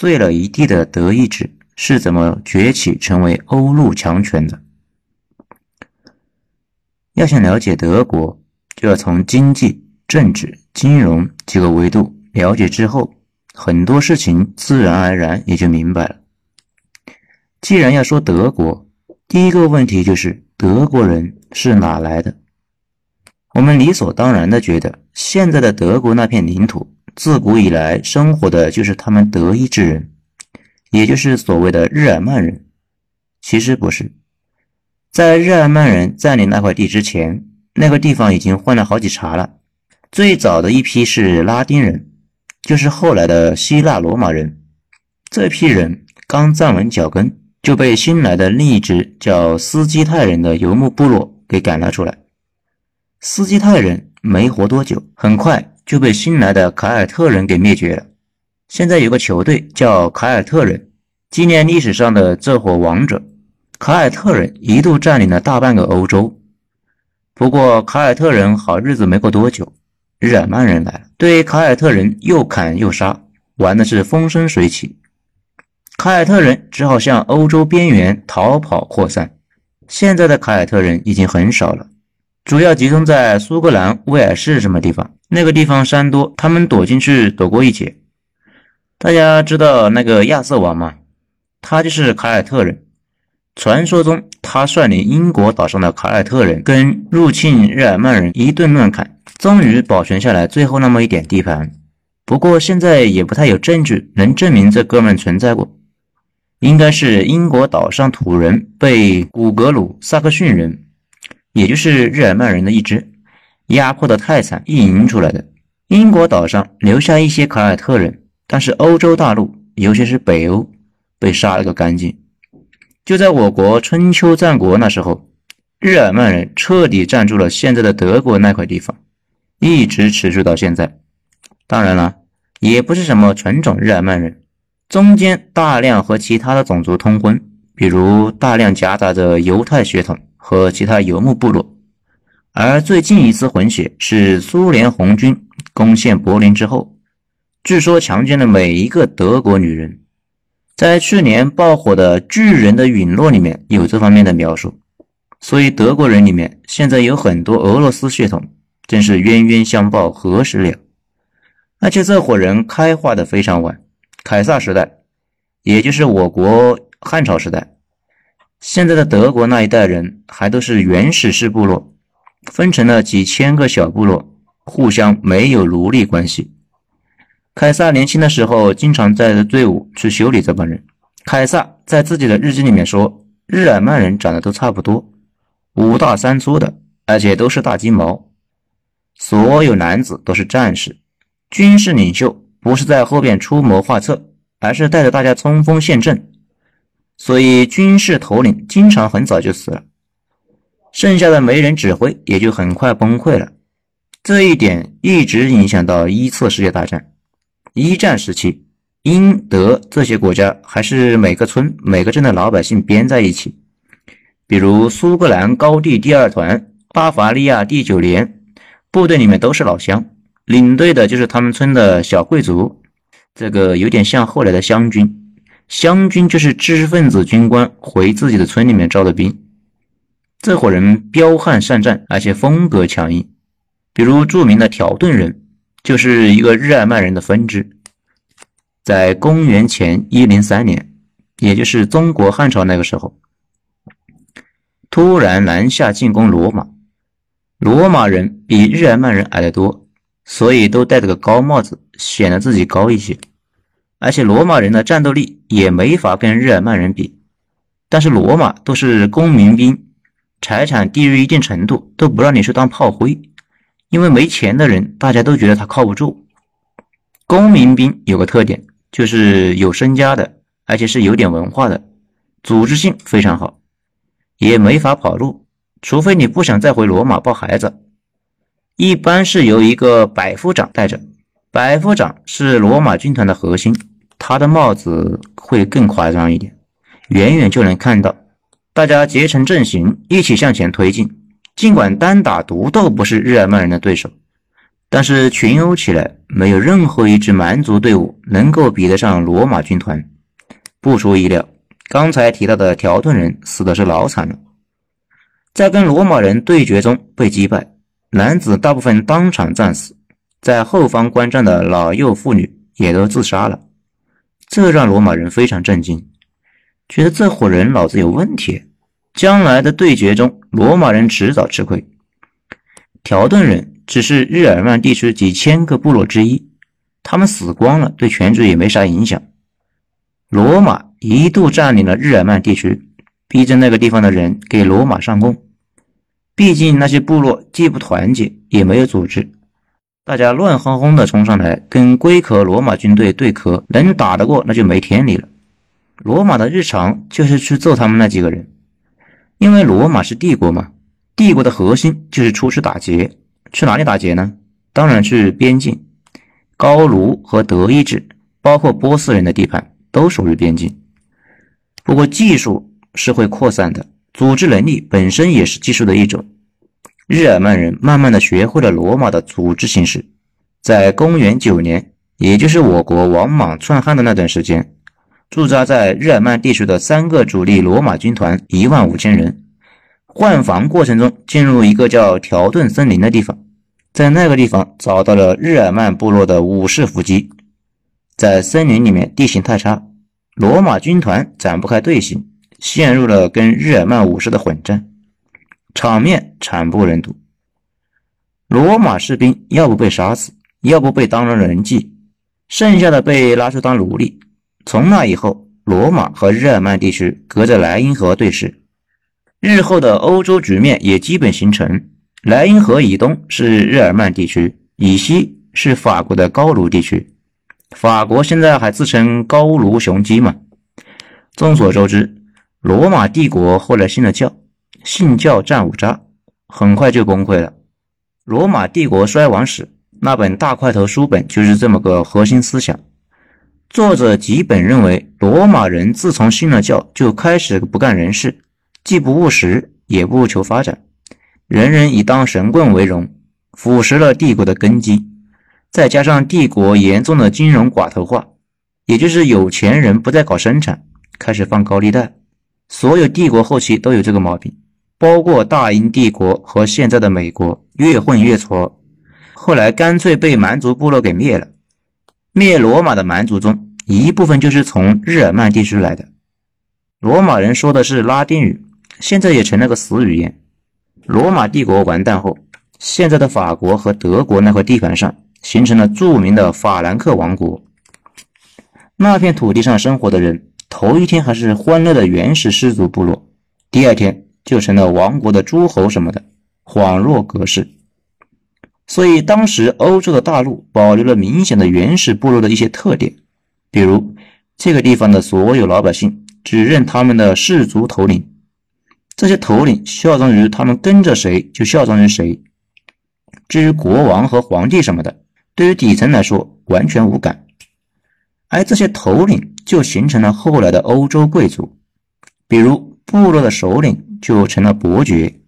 碎了一地的德意志是怎么崛起成为欧陆强权的。要想了解德国，就要从经济、政治、金融几个维度了解之后，很多事情自然而然也就明白了。既然要说德国，第一个问题就是德国人是哪来的？我们理所当然的觉得，现在的德国那片领土，自古以来生活的就是他们德意志人，也就是所谓的日耳曼人。其实不是，在日耳曼人占领那块地之前，那个地方已经换了好几茬了。最早的一批是拉丁人，就是后来的希腊罗马人。这批人刚站稳脚跟，就被新来的另一支叫斯基泰人的游牧部落给赶了出来。斯基泰人没活多久，很快就被新来的凯尔特人给灭绝了。现在有个球队叫凯尔特人，纪念历史上的这伙王者。凯尔特人一度占领了大半个欧洲，不过凯尔特人好日子没过多久，日耳曼人来了，对凯尔特人又砍又杀，玩的是风生水起。凯尔特人只好向欧洲边缘逃跑扩散。现在的凯尔特人已经很少了。主要集中在苏格兰、威尔士什么地方？那个地方山多，他们躲进去躲过一劫。大家知道那个亚瑟王吗？他就是凯尔特人。传说中，他率领英国岛上的凯尔特人跟入侵日耳曼人一顿乱砍，终于保存下来最后那么一点地盘。不过现在也不太有证据能证明这哥们存在过。应该是英国岛上土人被古格鲁萨克逊人。也就是日耳曼人的一支，压迫的太惨，运营出来的。英国岛上留下一些凯尔特人，但是欧洲大陆，尤其是北欧，被杀了个干净。就在我国春秋战国那时候，日耳曼人彻底占住了现在的德国那块地方，一直持续到现在。当然了，也不是什么纯种日耳曼人，中间大量和其他的种族通婚，比如大量夹杂着犹太血统。和其他游牧部落，而最近一次混血是苏联红军攻陷柏林之后，据说强奸了每一个德国女人。在去年爆火的《巨人的陨落》里面有这方面的描述，所以德国人里面现在有很多俄罗斯血统，真是冤冤相报何时了？而且这伙人开化的非常晚，凯撒时代，也就是我国汉朝时代。现在的德国那一代人还都是原始式部落，分成了几千个小部落，互相没有奴隶关系。凯撒年轻的时候经常带着队伍去修理这帮人。凯撒在自己的日记里面说，日耳曼人长得都差不多，五大三粗的，而且都是大金毛。所有男子都是战士，军事领袖不是在后边出谋划策，而是带着大家冲锋陷阵。所以，军事头领经常很早就死了，剩下的没人指挥，也就很快崩溃了。这一点一直影响到一次世界大战。一战时期，英德这些国家还是每个村、每个镇的老百姓编在一起，比如苏格兰高地第二团、巴伐利亚第九连，部队里面都是老乡，领队的就是他们村的小贵族，这个有点像后来的湘军。湘军就是知识分子军官回自己的村里面招的兵，这伙人彪悍善战，而且风格强硬。比如著名的条顿人，就是一个日耳曼人的分支。在公元前一零三年，也就是中国汉朝那个时候，突然南下进攻罗马。罗马人比日耳曼人矮得多，所以都戴着个高帽子，显得自己高一些。而且罗马人的战斗力也没法跟日耳曼人比，但是罗马都是公民兵，财产低于一定程度都不让你去当炮灰，因为没钱的人大家都觉得他靠不住。公民兵有个特点，就是有身家的，而且是有点文化的，组织性非常好，也没法跑路，除非你不想再回罗马抱孩子，一般是由一个百夫长带着，百夫长是罗马军团的核心。他的帽子会更夸张一点，远远就能看到，大家结成阵型，一起向前推进。尽管单打独斗不是日耳曼人的对手，但是群殴起来，没有任何一支蛮族队伍能够比得上罗马军团。不出意料，刚才提到的条顿人死的是老惨了，在跟罗马人对决中被击败，男子大部分当场战死，在后方观战的老幼妇女也都自杀了。这让罗马人非常震惊，觉得这伙人脑子有问题，将来的对决中，罗马人迟早吃亏。条顿人。只是日耳曼地区几千个部落之一，他们死光了，对全局也没啥影响。罗马一度占领了日耳曼地区，逼着那个地方的人给罗马上供。毕竟那些部落既不团结，也没有组织，大家乱哄哄的冲上来跟龟壳罗马军队对壳，能打得过那就没天理了。罗马的日常就是去揍他们那几个人，因为罗马是帝国嘛，帝国的核心就是出去打劫。去哪里打劫呢？当然去边境，高卢和德意志，包括波斯人的地盘都属于边境。不过技术是会扩散的，组织能力本身也是技术的一种。日耳曼人慢慢的学会了罗马的组织形式，在公元九年，也就是我国王莽篡汉的那段时间，驻扎在日耳曼地区的三个主力罗马军团一万五千人。换防过程中，进入一个叫条顿森林的地方，在那个地方找到了日耳曼部落的武士伏击。在森林里面，地形太差，罗马军团展不开队形，陷入了跟日耳曼武士的混战，场面惨不忍睹。罗马士兵要不被杀死，要不被当了人质，剩下的被拉出当奴隶。从那以后，罗马和日耳曼地区隔着莱茵河对视。日后的欧洲局面也基本形成。莱茵河以东是日耳曼地区，以西是法国的高卢地区。法国现在还自称高卢雄鸡嘛？众所周知，罗马帝国后来信了教，信教战五渣，很快就崩溃了。《罗马帝国衰亡史》那本大块头书本就是这么个核心思想。作者吉本认为，罗马人自从信了教，就开始不干人事。既不务实，也不求发展，人人以当神棍为荣，腐蚀了帝国的根基。再加上帝国严重的金融寡头化，也就是有钱人不再搞生产，开始放高利贷。所有帝国后期都有这个毛病，包括大英帝国和现在的美国，越混越挫。后来干脆被蛮族部落给灭了。灭罗马的蛮族中，一部分就是从日耳曼地区来的。罗马人说的是拉丁语。现在也成了个死语言。罗马帝国完蛋后，现在的法国和德国那块地盘上形成了著名的法兰克王国。那片土地上生活的人，头一天还是欢乐的原始氏族部落，第二天就成了王国的诸侯什么的，恍若隔世。所以当时欧洲的大陆保留了明显的原始部落的一些特点，比如这个地方的所有老百姓只认他们的氏族头领。这些头领效忠于他们，跟着谁就效忠于谁。至于国王和皇帝什么的，对于底层来说完全无感。而这些头领就形成了后来的欧洲贵族，比如部落的首领就成了伯爵，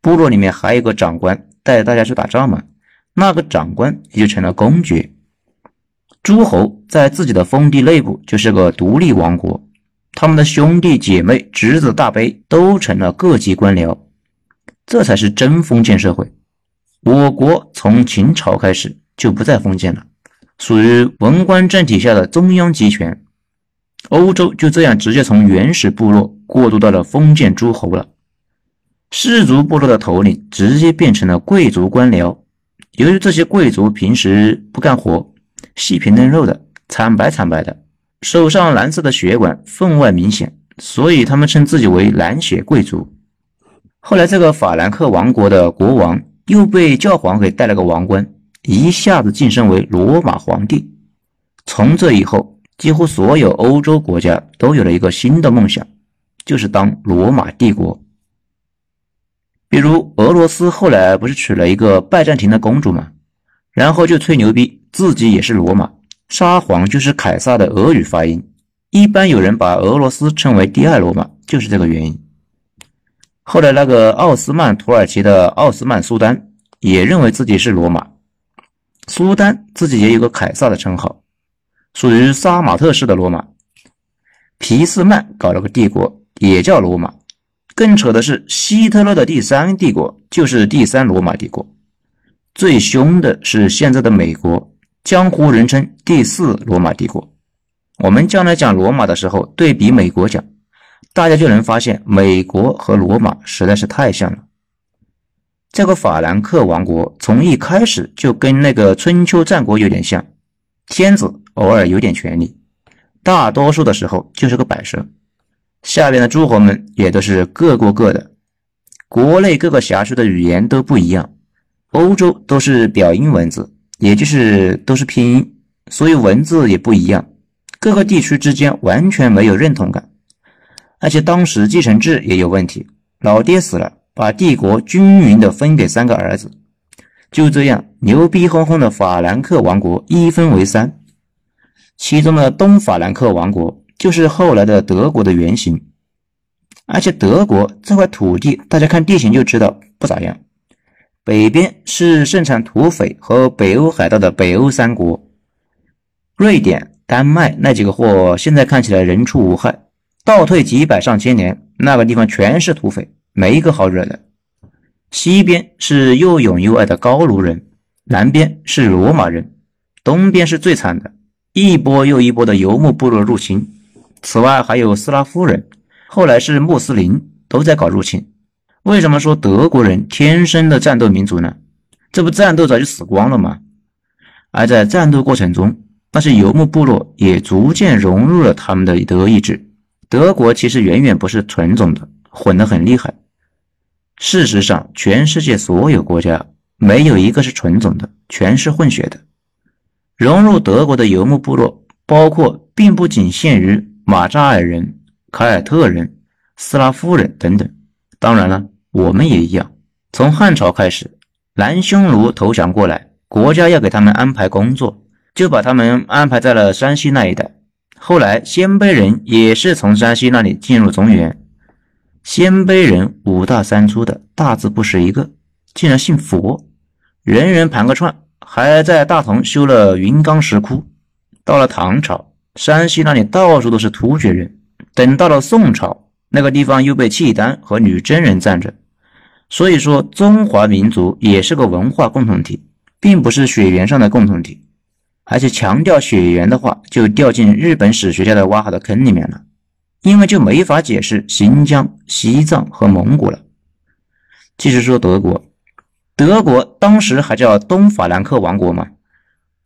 部落里面还有一个长官带着大家去打仗嘛，那个长官也就成了公爵。诸侯在自己的封地内部就是个独立王国。他们的兄弟姐妹、侄子、大伯都成了各级官僚，这才是真封建社会。我国从秦朝开始就不再封建了，属于文官政体下的中央集权。欧洲就这样直接从原始部落过渡到了封建诸侯了。氏族部落的头领直接变成了贵族官僚。由于这些贵族平时不干活，细皮嫩肉的，惨白惨白的。手上蓝色的血管分外明显，所以他们称自己为蓝血贵族。后来，这个法兰克王国的国王又被教皇给戴了个王冠，一下子晋升为罗马皇帝。从这以后，几乎所有欧洲国家都有了一个新的梦想，就是当罗马帝国。比如俄罗斯后来不是娶了一个拜占庭的公主吗？然后就吹牛逼，自己也是罗马。沙皇就是凯撒的俄语发音，一般有人把俄罗斯称为第二罗马，就是这个原因。后来那个奥斯曼土耳其的奥斯曼苏丹也认为自己是罗马，苏丹自己也有个凯撒的称号，属于杀马特式的罗马。皮斯曼搞了个帝国，也叫罗马。更扯的是，希特勒的第三帝国就是第三罗马帝国。最凶的是现在的美国，江湖人称第四罗马帝国。我们将来讲罗马的时候，对比美国讲，大家就能发现美国和罗马实在是太像了。这个法兰克王国从一开始就跟那个春秋战国有点像，天子偶尔有点权力，大多数的时候就是个摆设。下边的诸侯们也都是各过各的，国内各个辖区的语言都不一样。欧洲都是表音文字，也就是都是拼音，所以文字也不一样。各个地区之间完全没有认同感，而且当时继承制也有问题。老爹死了，把帝国均匀的分给三个儿子，就这样牛逼哄哄的法兰克王国一分为三，其中的东法兰克王国就是后来的德国的原型。而且德国这块土地，大家看地形就知道不咋样。北边是盛产土匪和北欧海盗的北欧三国，瑞典、丹麦那几个货现在看起来人畜无害，倒退几百上千年，那个地方全是土匪，没一个好惹的。西边是又勇又爱的高卢人，南边是罗马人，东边是最惨的，一波又一波的游牧部落入侵，此外还有斯拉夫人，后来是穆斯林，都在搞入侵。为什么说德国人天生的战斗民族呢？这不战斗早就死光了吗？而在战斗过程中，那些游牧部落也逐渐融入了他们的德意志。德国其实远远不是纯种的，混得很厉害。事实上，全世界所有国家没有一个是纯种的，全是混血的。融入德国的游牧部落，包括并不仅限于马扎尔人、凯尔特人、斯拉夫人等等。当然了。我们也一样，从汉朝开始，南匈奴投降过来，国家要给他们安排工作，就把他们安排在了山西那一带。后来鲜卑人也是从山西那里进入中原，鲜卑人五大三粗的，大字不识一个，竟然信佛，人人盘个串，还在大同修了云冈石窟。到了唐朝，山西那里到处都是突厥人，等到了宋朝，那个地方又被契丹和女真人占着。所以说，中华民族也是个文化共同体，并不是血缘上的共同体。而且强调血缘的话，就掉进日本史学家的挖好的坑里面了，因为就没法解释新疆、西藏和蒙古了。继续说德国，德国当时还叫东法兰克王国嘛，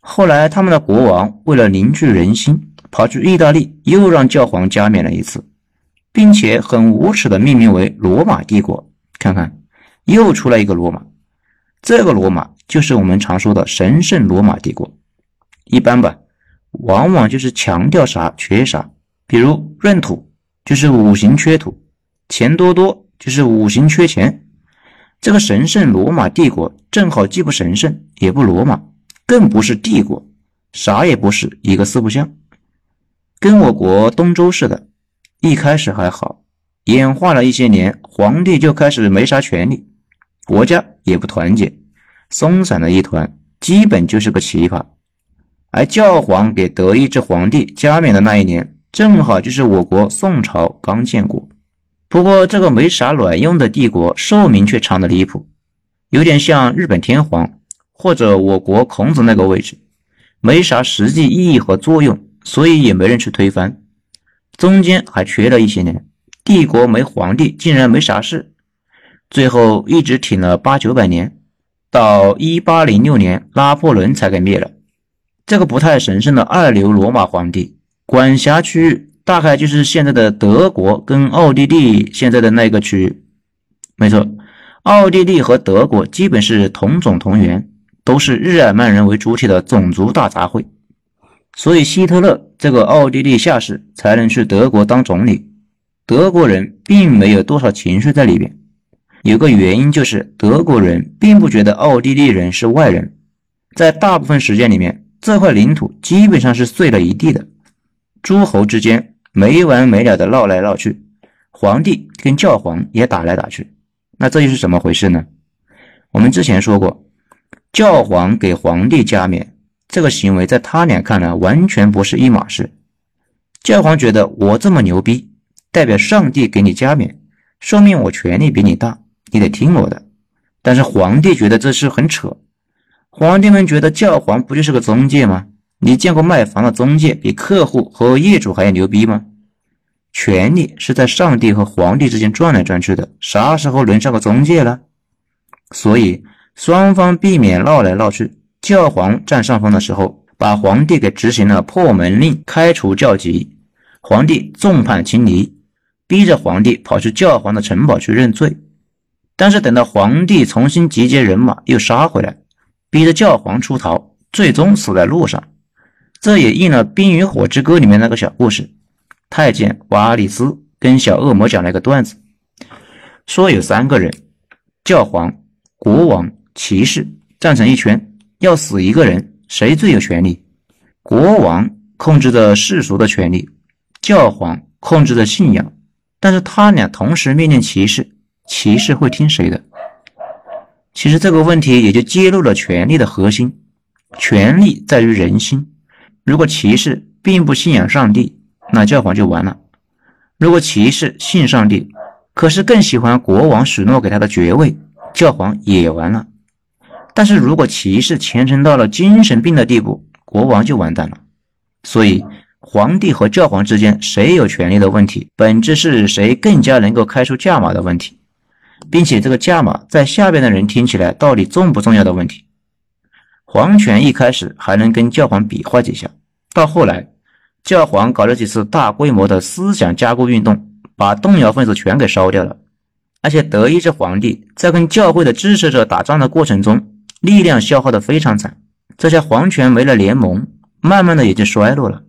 后来他们的国王为了凝聚人心，跑去意大利又让教皇加冕了一次，并且很无耻的命名为罗马帝国。看看。又出来一个罗马，这个罗马就是我们常说的神圣罗马帝国。一般吧，往往就是强调啥缺啥，比如闰土就是五行缺土，钱多多就是五行缺钱。这个神圣罗马帝国正好既不神圣也不罗马，更不是帝国，啥也不是，一个四不像，跟我国东周似的，一开始还好，演化了一些年，皇帝就开始没啥权利。国家也不团结，松散的一团，基本就是个奇葩。而教皇给德意志皇帝加冕的那一年，正好就是我国宋朝刚建国。不过这个没啥卵用的帝国，寿命却长的离谱，有点像日本天皇或者我国孔子那个位置，没啥实际意义和作用，所以也没人去推翻。中间还缺了一些年，帝国没皇帝，竟然没啥事。最后一直挺了八九百年，到一八零六年，拿破仑才给灭了。这个不太神圣的二流罗马皇帝，管辖区域大概就是现在的德国跟奥地利现在的那个区域。没错，奥地利和德国基本是同种同源，都是日耳曼人为主体的种族大杂烩。所以希特勒这个奥地利下士才能去德国当总理，德国人并没有多少情绪在里边。有个原因就是德国人并不觉得奥地利人是外人，在大部分时间里面，这块领土基本上是碎了一地的，诸侯之间没完没了的闹来闹去，皇帝跟教皇也打来打去，那这又是怎么回事呢？我们之前说过，教皇给皇帝加冕，这个行为在他俩看来完全不是一码事。教皇觉得我这么牛逼，代表上帝给你加冕，说明我权力比你大，你得听我的。但是皇帝觉得这事很扯。皇帝们觉得教皇不就是个中介吗？你见过卖房的中介比客户和业主还要牛逼吗？权力是在上帝和皇帝之间转来转去的，啥时候轮上个中介了？所以双方避免闹来闹去。教皇占上风的时候，把皇帝给执行了破门令，开除教籍，皇帝众叛亲离，逼着皇帝跑去教皇的城堡去认罪。但是等到皇帝重新集结人马，又杀回来，逼着教皇出逃，最终死在路上。这也应了《冰与火之歌》里面那个小故事。太监瓦里斯跟小恶魔讲了一个段子，说有三个人：教皇、国王、骑士站成一圈，要死一个人，谁最有权利？国王控制着世俗的权利，教皇控制着信仰，但是他俩同时命令骑士，骑士会听谁的？其实这个问题也就揭露了权力的核心：权力在于人心。如果骑士并不信仰上帝，那教皇就完了。如果骑士信上帝，可是更喜欢国王许诺给他的爵位，教皇也完了。但是如果骑士虔诚到了精神病的地步，国王就完蛋了。所以，皇帝和教皇之间谁有权利的问题，本质是谁更加能够开出价码的问题，并且这个价码在下边的人听起来到底重不重要的问题。皇权一开始还能跟教皇比划几下，到后来。教皇搞了几次大规模的思想加固运动，把动摇分子全给烧掉了。而且德意志皇帝在跟教会的支持者打仗的过程中，力量消耗的非常惨。这下皇权没了联盟，慢慢的也就衰落了。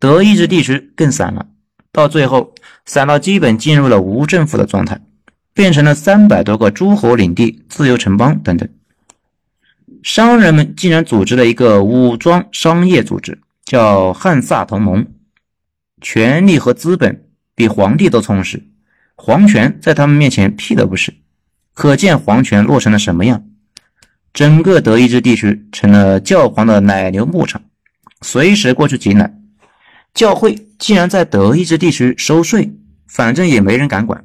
德意志地区更散了，到最后散到基本进入了无政府的状态，变成了三百多个诸侯领地、自由城邦等等。商人们竟然组织了一个武装商业组织。叫汉萨同盟，权力和资本比皇帝都充实，皇权在他们面前屁都不是。可见皇权落成了什么样？整个德意志地区成了教皇的奶牛牧场，随时过去挤奶。教会竟然在德意志地区收税，反正也没人敢管。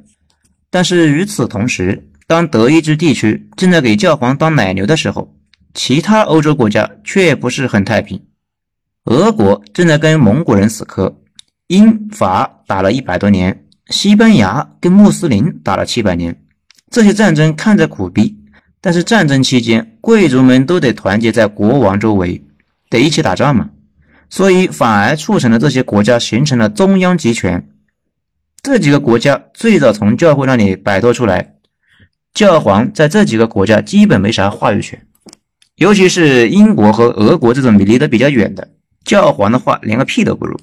但是与此同时，当德意志地区正在给教皇当奶牛的时候，其他欧洲国家却不是很太平。俄国正在跟蒙古人死磕，英法打了一百多年，西班牙跟穆斯林打了七百年。这些战争看着苦逼，但是战争期间贵族们都得团结在国王周围，得一起打仗嘛，所以反而促成了这些国家形成了中央集权。这几个国家最早从教会那里摆脱出来，教皇在这几个国家基本没啥话语权，尤其是英国和俄国这种离得比较远的。教皇的话连个屁都不如。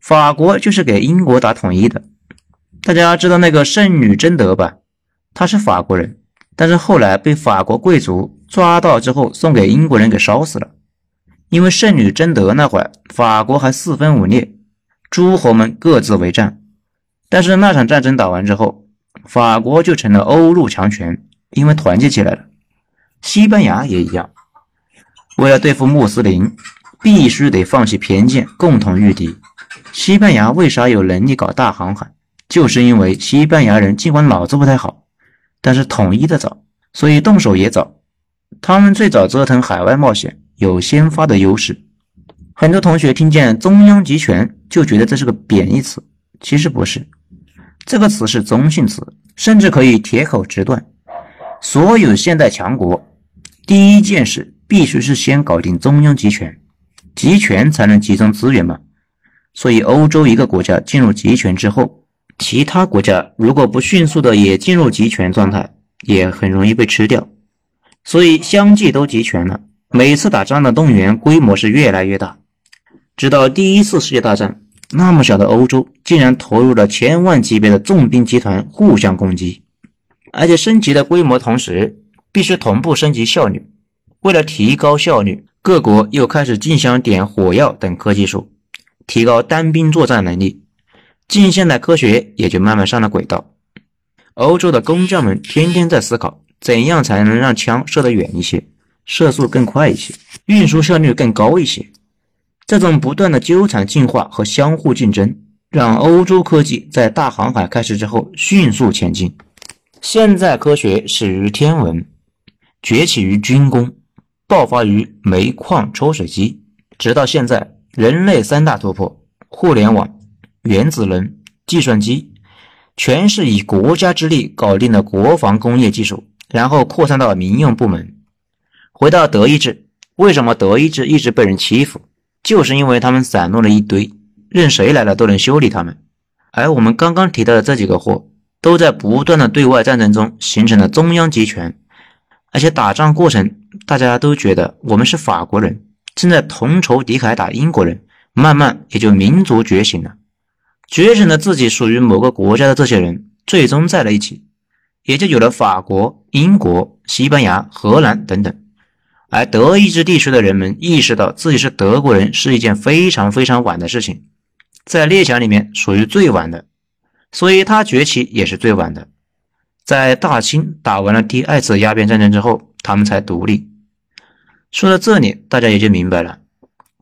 法国就是给英国打统一的，大家知道那个圣女贞德吧？她是法国人，但是后来被法国贵族抓到之后送给英国人给烧死了。因为圣女贞德那会儿，法国还四分五裂，诸侯们各自为战。但是那场战争打完之后，法国就成了欧陆强权，因为团结起来了。西班牙也一样，为了对付穆斯林。必须得放弃偏见，共同御敌。西班牙为啥有能力搞大航海？就是因为西班牙人尽管脑子不太好，但是统一的早，所以动手也早。他们最早折腾海外冒险，有先发的优势。很多同学听见“中央集权”就觉得这是个贬义词，其实不是，这个词是中性词，甚至可以铁口直断。所有现代强国第一件事必须是先搞定中央集权。集权才能集中资源嘛，所以欧洲一个国家进入集权之后，其他国家如果不迅速的也进入集权状态，也很容易被吃掉。所以相继都集权了，每次打仗的动员规模是越来越大。直到第一次世界大战，那么小的欧洲竟然投入了千万级别的重兵集团互相攻击，而且升级的规模同时必须同步升级效率。为了提高效率。各国又开始竞相点火药等科技术，提高单兵作战能力，近现代科学也就慢慢上了轨道。欧洲的工匠们天天在思考，怎样才能让枪射得远一些，射速更快一些，运输效率更高一些。这种不断的纠缠进化和相互竞争，让欧洲科技在大航海开始之后迅速前进。现在科学始于天文，崛起于军工，爆发于煤矿抽水机，直到现在，人类三大突破：互联网、原子能、计算机，全是以国家之力搞定了国防工业技术，然后扩散到民用部门。回到德意志，为什么德意志一直被人欺负？就是因为他们散落了一堆，任谁来了都能修理他们。而我们刚刚提到的这几个货。都在不断的对外战争中形成了中央集权，而且打仗过程大家都觉得我们是法国人，正在同仇敌忾打英国人，慢慢也就民族觉醒了，觉醒了自己属于某个国家的这些人，最终在了一起，也就有了法国、英国、西班牙、荷兰等等。而德意志地区的人们意识到自己是德国人是一件非常非常晚的事情，在列强里面属于最晚的。所以他崛起也是最晚的，在大清打完了第二次鸦片战争之后，他们才独立。说到这里，大家也就明白了，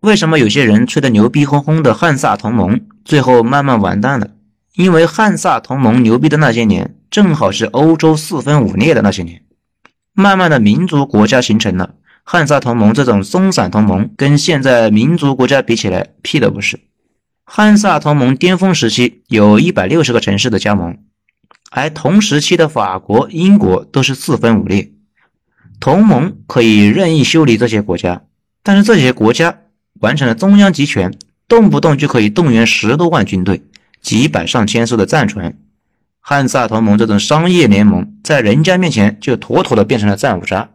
为什么有些人吹得牛逼哄哄的汉萨同盟最后慢慢完蛋了。因为汉萨同盟牛逼的那些年，正好是欧洲四分五裂的那些年，慢慢的民族国家形成了。汉萨同盟这种松散同盟，跟现在民族国家比起来，屁都不是。汉萨同盟巅峰时期有一百六十个城市的加盟，而同时期的法国、英国都是四分五裂。同盟可以任意修理这些国家，但是这些国家完成了中央集权，动不动就可以动员十多万军队、几百上千艘的战船。汉萨同盟这种商业联盟在人家面前就妥妥的变成了战五渣。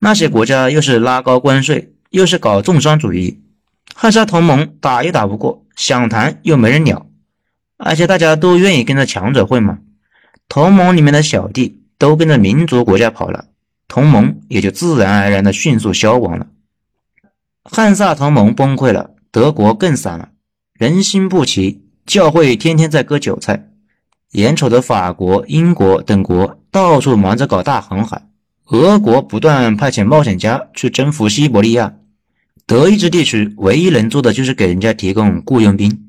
那些国家又是拉高关税，又是搞重商主义。汉萨同盟打也打不过，想谈又没人鸟，而且大家都愿意跟着强者混嘛。同盟里面的小弟都跟着民族国家跑了，同盟也就自然而然的迅速消亡了。汉萨同盟崩溃了，德国更散了，人心不齐，教会天天在割韭菜，眼瞅着法国、英国等国到处忙着搞大航海，俄国不断派遣冒险家去征服西伯利亚。德意志地区唯一能做的就是给人家提供雇佣兵。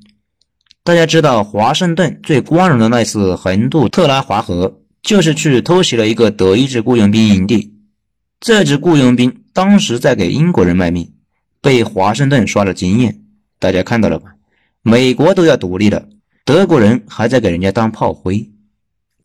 大家知道，华盛顿最光荣的那次横渡特拉华河，就是去偷袭了一个德意志雇佣兵营地。这支雇佣兵当时在给英国人卖命，被华盛顿刷了经验。大家看到了吧？美国都要独立了，德国人还在给人家当炮灰。